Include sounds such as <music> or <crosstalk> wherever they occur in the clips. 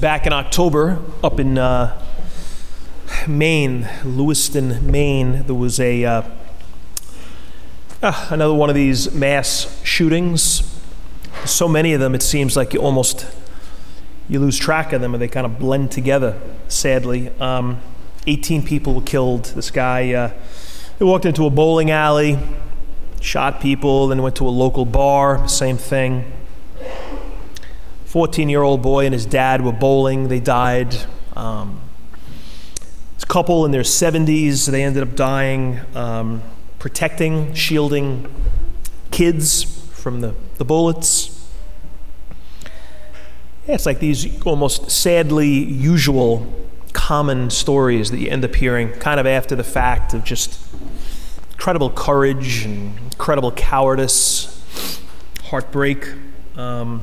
Back in October, up in uh, Maine, Lewiston, Maine, there was a uh, uh, another one of these mass shootings. So many of them, it seems like you almost you lose track of them, and they kind of blend together. Sadly, um, 18 people were killed. This guy, uh, he walked into a bowling alley, shot people, then went to a local bar. Same thing. 14 year old boy and his dad were bowling. They died. Um, this couple in their 70s, they ended up dying, um, protecting, shielding kids from the, the bullets. Yeah, it's like these almost sadly usual, common stories that you end up hearing kind of after the fact of just incredible courage and incredible cowardice, heartbreak. Um,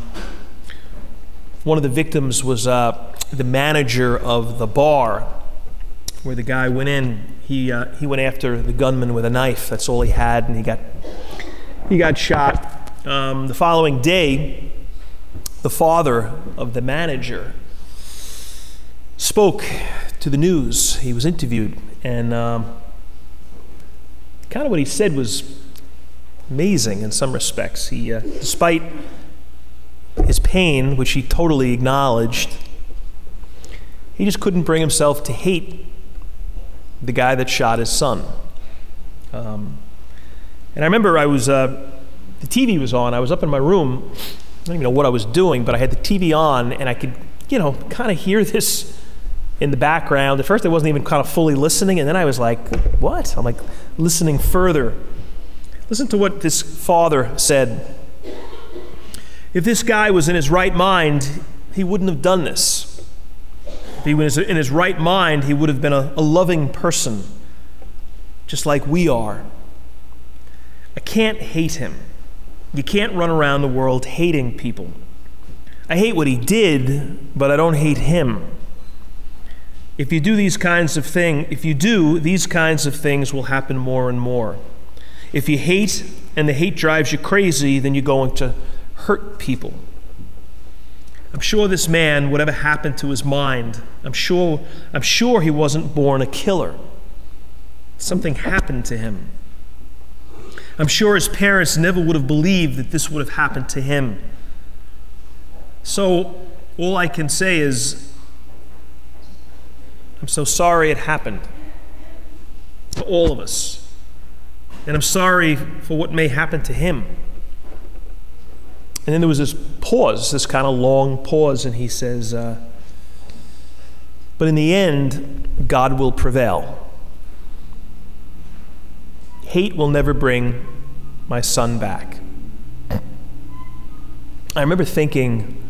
one of the victims was uh, the manager of the bar where the guy went in. He, uh, he went after the gunman with a knife. That's all he had, and he got, he got shot. Um, the following day, the father of the manager, spoke to the news. He was interviewed, and um, kind of what he said was amazing in some respects. He, uh, despite his pain, which he totally acknowledged, he just couldn't bring himself to hate the guy that shot his son. Um, and I remember I was, uh, the TV was on. I was up in my room I don't even know what I was doing, but I had the TV on and I could, you know, kind of hear this in the background. At first, I wasn't even kind of fully listening, and then I was like, what? I'm like listening further. Listen to what this father said. If this guy was in his right mind, he wouldn't have done this. If he was in his right mind, he would have been a, a loving person, just like we are. I can't hate him. You can't run around the world hating people. I hate what he did, but I don't hate him. If you do these kinds of things, if you do, these kinds of things will happen more and more. If you hate and the hate drives you crazy, then you're going to hurt people. I'm sure this man, whatever happened to his mind, I'm sure, I'm sure he wasn't born a killer. Something happened to him. I'm sure his parents never would have believed that this would have happened to him. So, all I can say is, I'm so sorry it happened to all of us. And I'm sorry for what may happen to him. And then there was this pause, this kind of long pause, and he says, uh, But in the end, God will prevail. Hate will never bring my son back. I remember thinking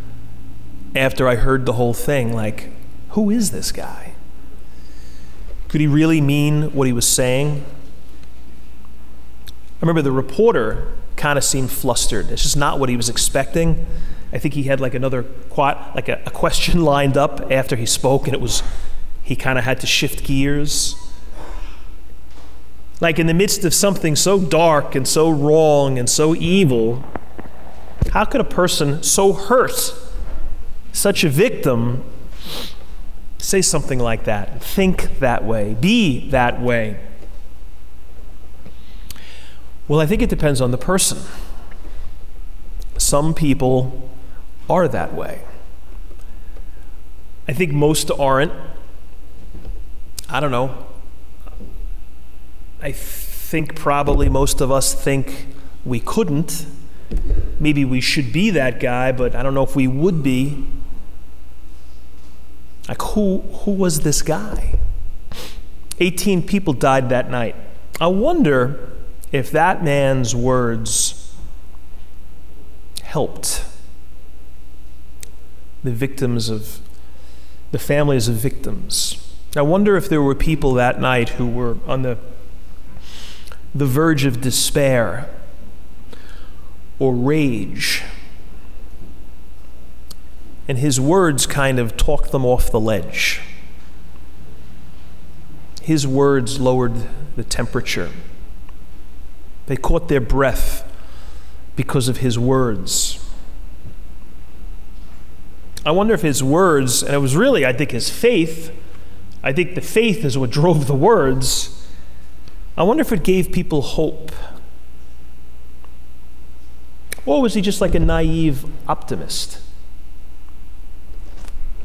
after I heard the whole thing, like, who is this guy? Could he really mean what he was saying? I remember the reporter kind of seemed flustered. It's just not what he was expecting. I think he had like another like a, a question <laughs> lined up after he spoke, and it was he kind of had to shift gears. Like in the midst of something so dark and so wrong and so evil, how could a person so hurt, such a victim, say something like that, think that way, be that way? Well, I think it depends on the person. Some people are that way. I think most aren't. I don't know. I think probably most of us think we couldn't. Maybe we should be that guy, but I don't know if we would be. Like, who, who was this guy? 18 people died that night. I wonder if that man's words helped the victims of the families of victims. I wonder if there were people that night who were on the the verge of despair or rage. And his words kind of talked them off the ledge. His words lowered the temperature. They caught their breath because of his words. I wonder if his words, and it was really, I think, his faith, I think the faith is what drove the words. I wonder if it gave people hope. Or was he just like a naive optimist?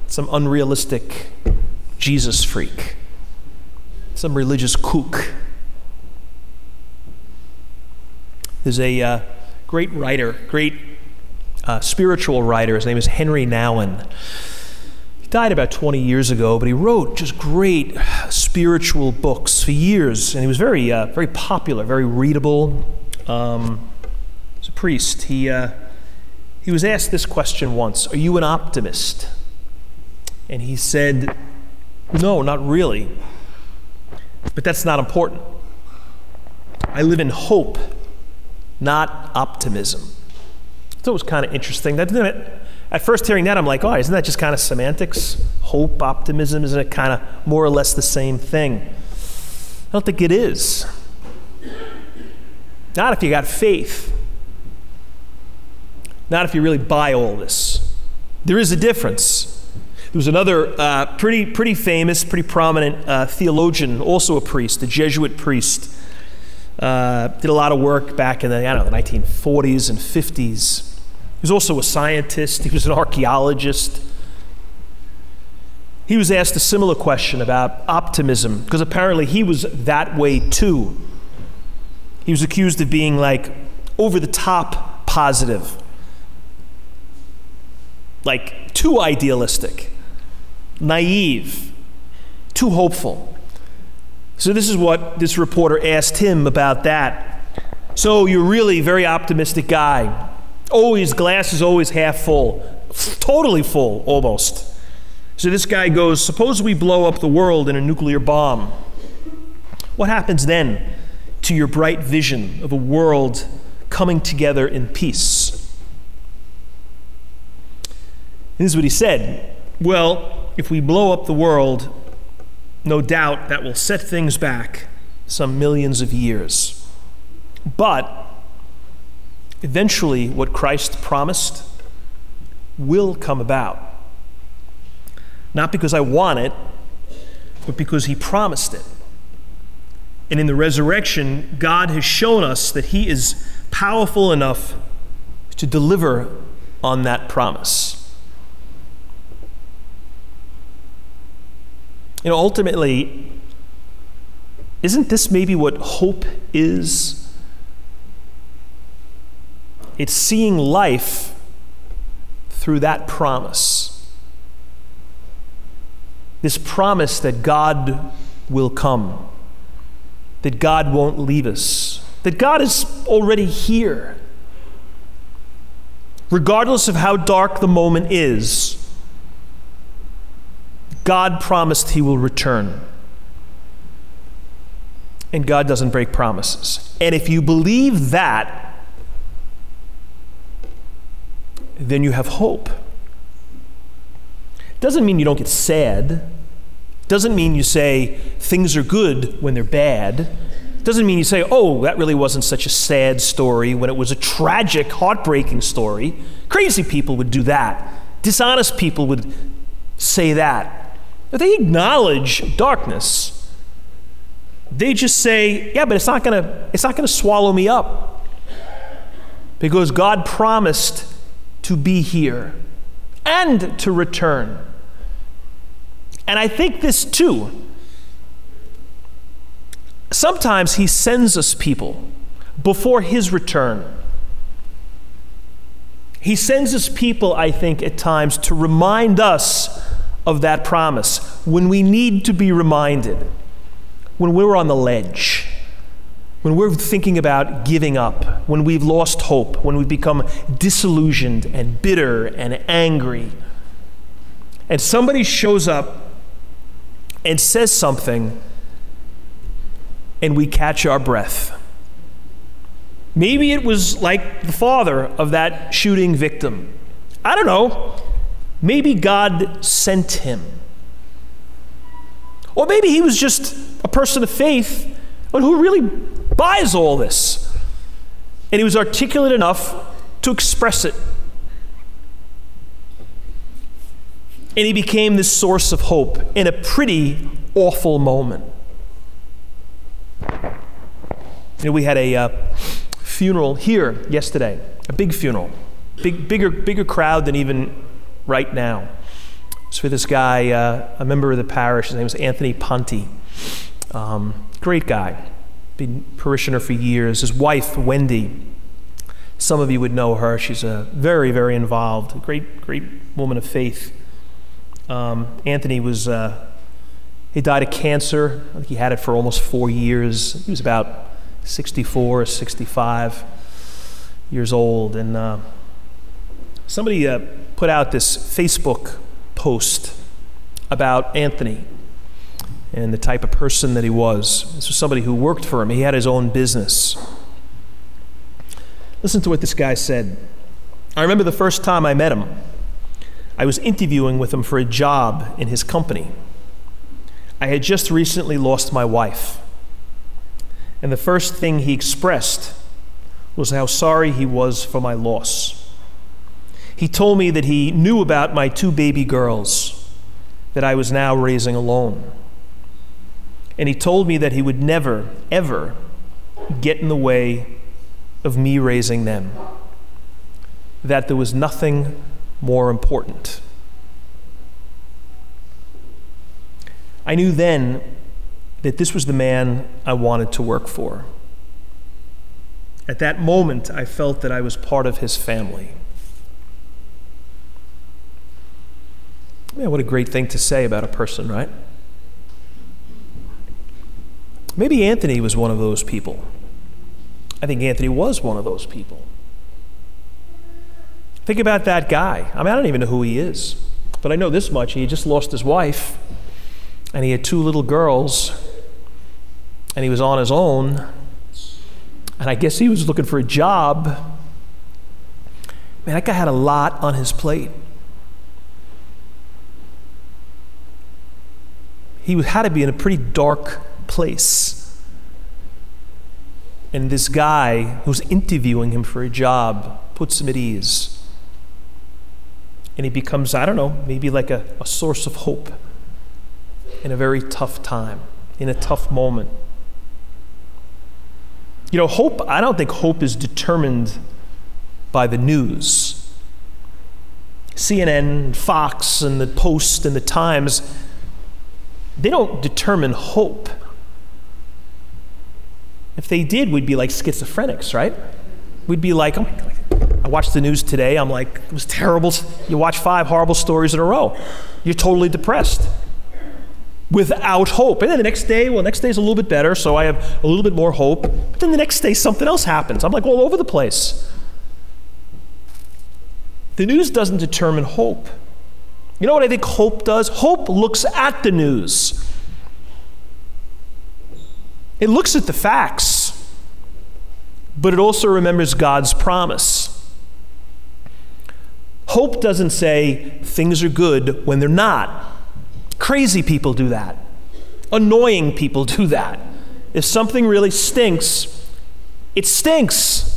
Some unrealistic Jesus freak? Some religious kook? There's a uh, great writer, great uh, spiritual writer. His name is Henri Nouwen. He died about 20 years ago, but he wrote just great spiritual books for years, and he was very, uh, very popular, very readable. Um, a priest. He, uh, he was asked this question once Are you an optimist? And he said, No, not really. But that's not important. I live in hope, not optimism. So it was kind of interesting. That, at first hearing that, I'm like, oh, isn't that just kind of semantics? Hope, optimism, isn't it kind of more or less the same thing? I don't think it is. Not if you got faith. Not if you really buy all this. There is a difference. There was another uh, pretty, pretty famous, pretty prominent uh, theologian, also a priest, a Jesuit priest. Uh, did a lot of work back in the, I don't know, the 1940s and 50s. He was also a scientist, he was an archaeologist. He was asked a similar question about optimism, because apparently he was that way too. He was accused of being like over the top positive like too idealistic, naive, too hopeful. So, this is what this reporter asked him about that. So, you're really very optimistic guy. Always, glass is always half full, totally full, almost. So, this guy goes Suppose we blow up the world in a nuclear bomb. What happens then to your bright vision of a world coming together in peace? This is what he said Well, if we blow up the world, no doubt that will set things back some millions of years. But eventually, what Christ promised will come about. Not because I want it, but because he promised it. And in the resurrection, God has shown us that he is powerful enough to deliver on that promise. You know, ultimately, isn't this maybe what hope is? It's seeing life through that promise. This promise that God will come, that God won't leave us, that God is already here. Regardless of how dark the moment is, God promised he will return. And God doesn't break promises. And if you believe that, then you have hope. Doesn't mean you don't get sad. Doesn't mean you say things are good when they're bad. Doesn't mean you say, oh, that really wasn't such a sad story when it was a tragic, heartbreaking story. Crazy people would do that. Dishonest people would say that. They acknowledge darkness. They just say, yeah, but it's not gonna, it's not gonna swallow me up. Because God promised to be here and to return. And I think this too. Sometimes He sends us people before His return. He sends us people, I think, at times to remind us of that promise when we need to be reminded, when we're on the ledge, when we're thinking about giving up, when we've lost hope, when we've become disillusioned and bitter and angry, and somebody shows up and says something, and we catch our breath. Maybe it was like the father of that shooting victim. I don't know. Maybe God sent him. Or maybe he was just a person of faith but who really buys all this. And he was articulate enough to express it. And he became this source of hope in a pretty awful moment. You know, we had a uh, funeral here yesterday, a big funeral, big, bigger, bigger crowd than even right now. For this guy, uh, a member of the parish. His name was Anthony Ponti. Um, great guy, been parishioner for years. His wife, Wendy, some of you would know her. She's a very, very involved, great, great woman of faith. Um, Anthony was, uh, he died of cancer. I think he had it for almost four years. He was about 64 or 65 years old. And uh, somebody uh, put out this Facebook post about Anthony and the type of person that he was. This was somebody who worked for him, he had his own business. Listen to what this guy said. I remember the first time I met him. I was interviewing with him for a job in his company. I had just recently lost my wife. And the first thing he expressed was how sorry he was for my loss. He told me that he knew about my two baby girls that I was now raising alone. And he told me that he would never, ever get in the way of me raising them, that there was nothing more important. I knew then that this was the man I wanted to work for. At that moment, I felt that I was part of his family. Man, what a great thing to say about a person, right? Maybe Anthony was one of those people. I think Anthony was one of those people. Think about that guy. I mean, I don't even know who he is, but I know this much. He just lost his wife, and he had two little girls, and he was on his own, and I guess he was looking for a job. Man, that guy had a lot on his plate. He had to be in a pretty dark place. And this guy who's interviewing him for a job puts him at ease. And he becomes, I don't know, maybe like a, a source of hope in a very tough time, in a tough moment. You know, hope, I don't think hope is determined by the news. CNN, Fox, and the Post and the Times, they don't determine hope. If they did, we'd be like schizophrenics, right? We'd be like, oh I watched the news today, I'm like, it was terrible. You watch five horrible stories in a row, you're totally depressed without hope. And then the next day, well, next day is a little bit better, so I have a little bit more hope. But then the next day, something else happens. I'm like all over the place. The news doesn't determine hope. You know what I think hope does? Hope looks at the news, it looks at the facts, but it also remembers God's promise. Hope doesn't say things are good when they're not. Crazy people do that. Annoying people do that. If something really stinks, it stinks.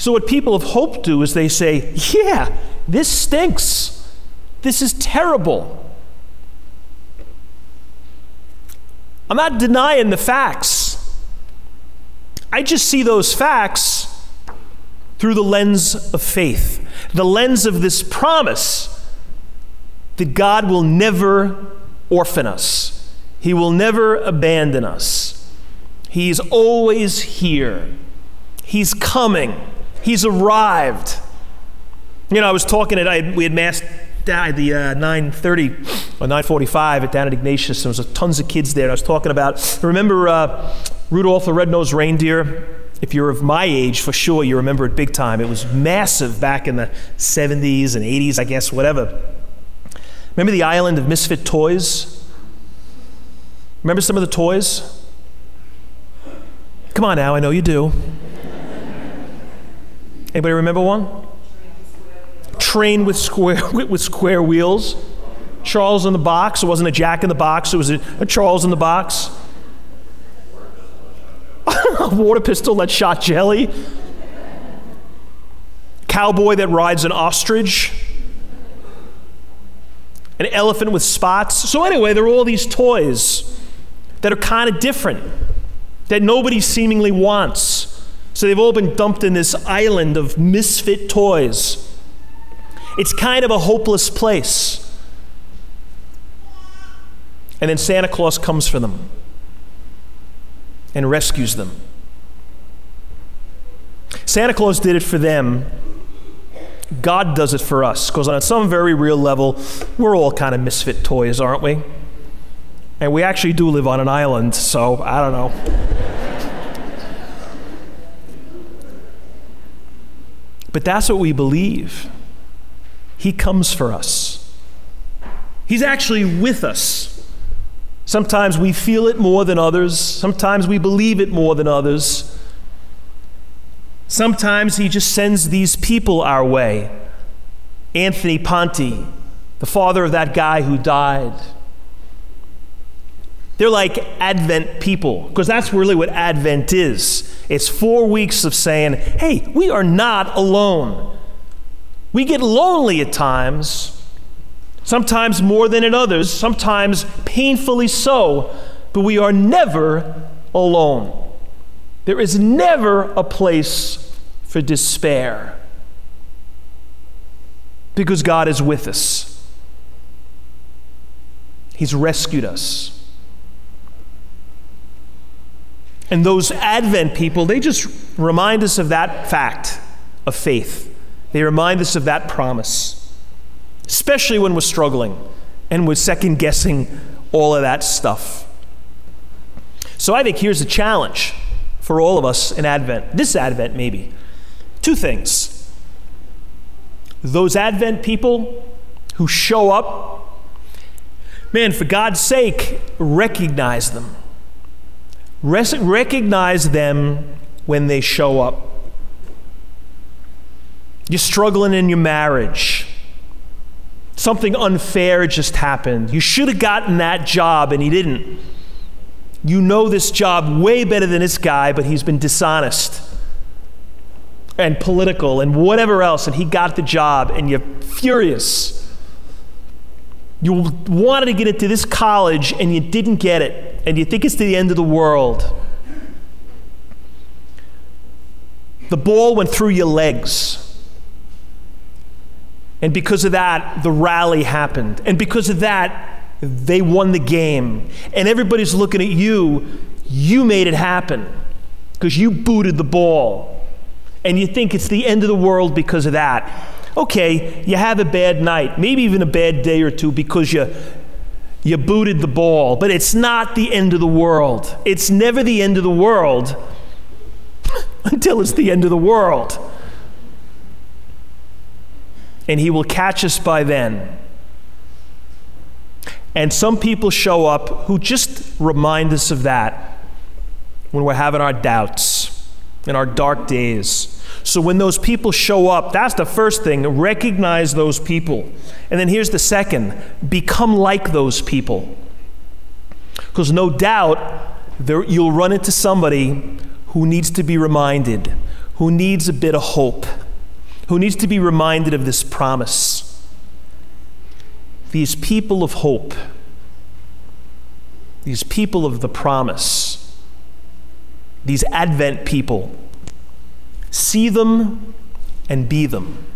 So, what people of hope do is they say, Yeah, this stinks. This is terrible. I'm not denying the facts. I just see those facts through the lens of faith, the lens of this promise that God will never orphan us, He will never abandon us. He's always here, He's coming, He's arrived. You know, I was talking at, I, we had mass at the uh, 9.30 or 9.45 at down at Ignatius. There was tons of kids there. I was talking about, remember uh, Rudolph the Red-Nosed Reindeer? If you're of my age, for sure, you remember it big time. It was massive back in the 70s and 80s, I guess, whatever. Remember the island of misfit toys? Remember some of the toys? Come on now, I know you do. Anybody remember one? Train with square <laughs> with square wheels. Charles in the box. It wasn't a Jack in the box. It was a, a Charles in the box. <laughs> water pistol that shot jelly. cowboy that rides an ostrich, an elephant with spots. So, anyway, there are all these toys that are kind of different, that nobody seemingly wants. So, they've all been dumped in this island of misfit toys. It's kind of a hopeless place. And then Santa Claus comes for them and rescues them. Santa Claus did it for them. God does it for us. Because on some very real level, we're all kind of misfit toys, aren't we? And we actually do live on an island, so I don't know. But that's what we believe. He comes for us, He's actually with us. Sometimes we feel it more than others. Sometimes we believe it more than others. Sometimes he just sends these people our way. Anthony Ponte, the father of that guy who died. They're like Advent people, because that's really what Advent is. It's four weeks of saying, hey, we are not alone. We get lonely at times, sometimes more than at others, sometimes painfully so, but we are never alone. There is never a place for despair because God is with us. He's rescued us. And those Advent people, they just remind us of that fact of faith. They remind us of that promise especially when we're struggling and we're second guessing all of that stuff. So I think here's a challenge for all of us in Advent, this Advent maybe. Two things. Those Advent people who show up, man, for God's sake, recognize them. Recognize them when they show up. You're struggling in your marriage something unfair just happened. You should have gotten that job and he didn't. You know this job way better than this guy, but he's been dishonest and political and whatever else, and he got the job, and you're furious. You wanted to get into this college and you didn't get it, and you think it's the end of the world. The ball went through your legs. And because of that, the rally happened. And because of that, they won the game. And everybody's looking at you. You made it happen because you booted the ball. And you think it's the end of the world because of that. Okay, you have a bad night, maybe even a bad day or two because you you booted the ball, but it's not the end of the world. It's never the end of the world <laughs> until it's the end of the world and He will catch us by then. And some people show up who just remind us of that when we're having our doubts in our dark days. So when those people show up, that's the first thing recognize those people. And then here's the second become like those people. Because no doubt there, you'll run into somebody who needs to be reminded, who needs a bit of hope who needs to be reminded of this promise. These people of hope, these people of the promise, these Advent people, see them and be them.